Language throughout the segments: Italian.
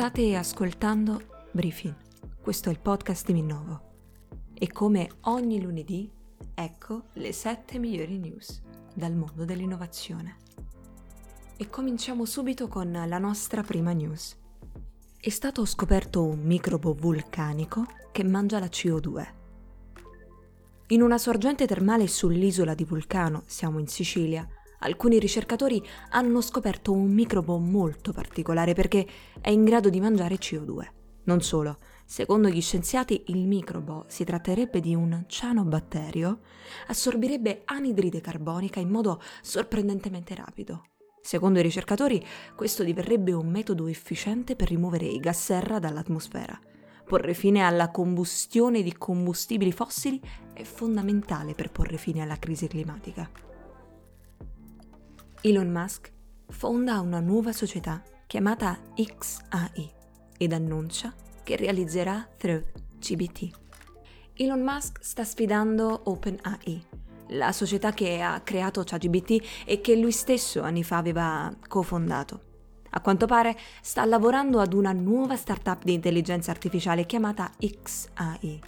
State ascoltando Briefing. Questo è il podcast di Minnovo. E come ogni lunedì, ecco le 7 migliori news dal mondo dell'innovazione. E cominciamo subito con la nostra prima news. È stato scoperto un microbo vulcanico che mangia la CO2. In una sorgente termale sull'isola di Vulcano, siamo in Sicilia, alcuni ricercatori hanno scoperto un microbo molto particolare perché è in grado di mangiare CO2. Non solo, secondo gli scienziati il microbo, si tratterebbe di un cianobatterio, assorbirebbe anidride carbonica in modo sorprendentemente rapido. Secondo i ricercatori, questo diverrebbe un metodo efficiente per rimuovere i gas serra dall'atmosfera. Porre fine alla combustione di combustibili fossili è fondamentale per porre fine alla crisi climatica. Elon Musk fonda una nuova società chiamata XAI ed annuncia che realizzerà Through GBT. Elon Musk sta sfidando OpenAI, la società che ha creato ChatGBT e che lui stesso anni fa aveva cofondato. A quanto pare sta lavorando ad una nuova startup di intelligenza artificiale chiamata XAI.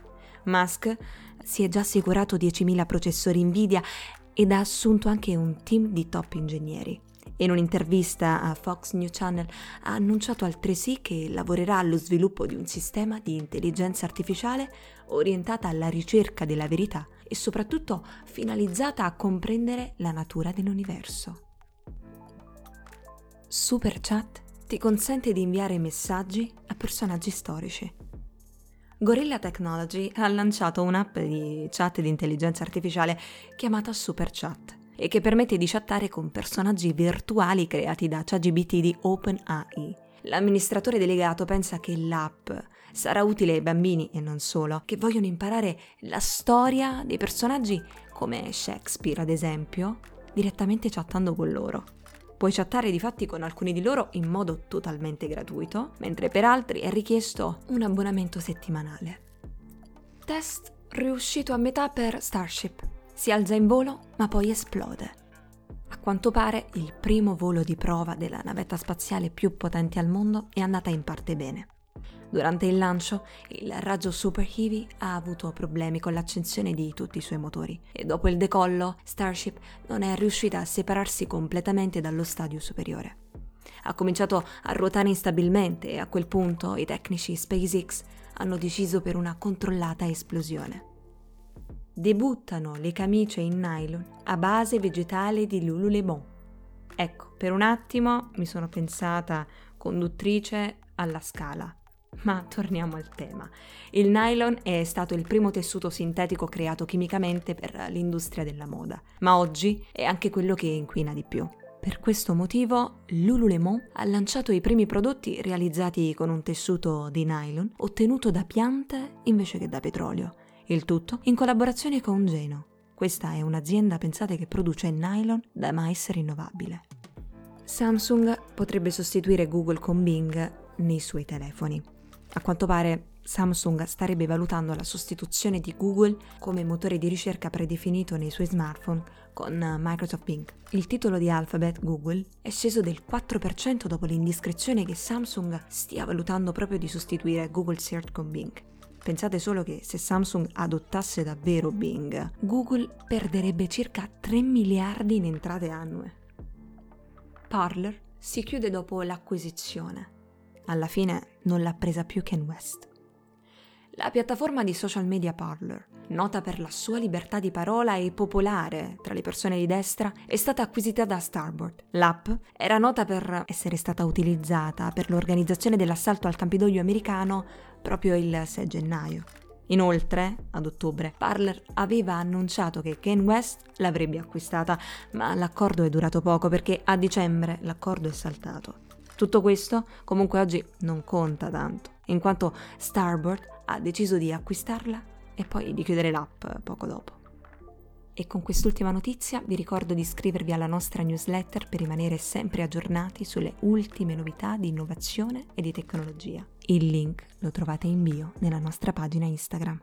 Musk si è già assicurato 10.000 processori Nvidia ed ha assunto anche un team di top ingegneri. In un'intervista a Fox News Channel ha annunciato altresì che lavorerà allo sviluppo di un sistema di intelligenza artificiale orientata alla ricerca della verità e soprattutto finalizzata a comprendere la natura dell'universo. Super Chat ti consente di inviare messaggi a personaggi storici. Gorilla Technology ha lanciato un'app di chat di intelligenza artificiale chiamata Super Chat e che permette di chattare con personaggi virtuali creati da ChatGPT di OpenAI. L'amministratore delegato pensa che l'app sarà utile ai bambini e non solo, che vogliono imparare la storia dei personaggi come Shakespeare, ad esempio, direttamente chattando con loro. Puoi chattare di fatti con alcuni di loro in modo totalmente gratuito, mentre per altri è richiesto un abbonamento settimanale. Test riuscito a metà per Starship. Si alza in volo, ma poi esplode. A quanto pare il primo volo di prova della navetta spaziale più potente al mondo è andata in parte bene. Durante il lancio, il raggio Super Heavy ha avuto problemi con l'accensione di tutti i suoi motori e dopo il decollo Starship non è riuscita a separarsi completamente dallo stadio superiore. Ha cominciato a ruotare instabilmente e a quel punto i tecnici SpaceX hanno deciso per una controllata esplosione. Debuttano le camicie in nylon a base vegetale di Lululemon. Ecco, per un attimo mi sono pensata conduttrice alla scala ma torniamo al tema. Il nylon è stato il primo tessuto sintetico creato chimicamente per l'industria della moda, ma oggi è anche quello che inquina di più. Per questo motivo Lululemon ha lanciato i primi prodotti realizzati con un tessuto di nylon ottenuto da piante invece che da petrolio, il tutto in collaborazione con Geno. Questa è un'azienda pensate che produce nylon da mais rinnovabile. Samsung potrebbe sostituire Google con Bing nei suoi telefoni. A quanto pare Samsung starebbe valutando la sostituzione di Google come motore di ricerca predefinito nei suoi smartphone con Microsoft Bing. Il titolo di Alphabet Google è sceso del 4% dopo l'indiscrezione che Samsung stia valutando proprio di sostituire Google Search con Bing. Pensate solo che se Samsung adottasse davvero Bing, Google perderebbe circa 3 miliardi in entrate annue. Parler si chiude dopo l'acquisizione alla fine non l'ha presa più Ken West. La piattaforma di social media Parler, nota per la sua libertà di parola e popolare tra le persone di destra, è stata acquisita da Starboard. L'app era nota per essere stata utilizzata per l'organizzazione dell'assalto al Campidoglio americano proprio il 6 gennaio. Inoltre, ad ottobre, Parler aveva annunciato che Ken West l'avrebbe acquistata, ma l'accordo è durato poco perché a dicembre l'accordo è saltato. Tutto questo comunque oggi non conta tanto, in quanto Starboard ha deciso di acquistarla e poi di chiudere l'app poco dopo. E con quest'ultima notizia vi ricordo di iscrivervi alla nostra newsletter per rimanere sempre aggiornati sulle ultime novità di innovazione e di tecnologia. Il link lo trovate in bio nella nostra pagina Instagram.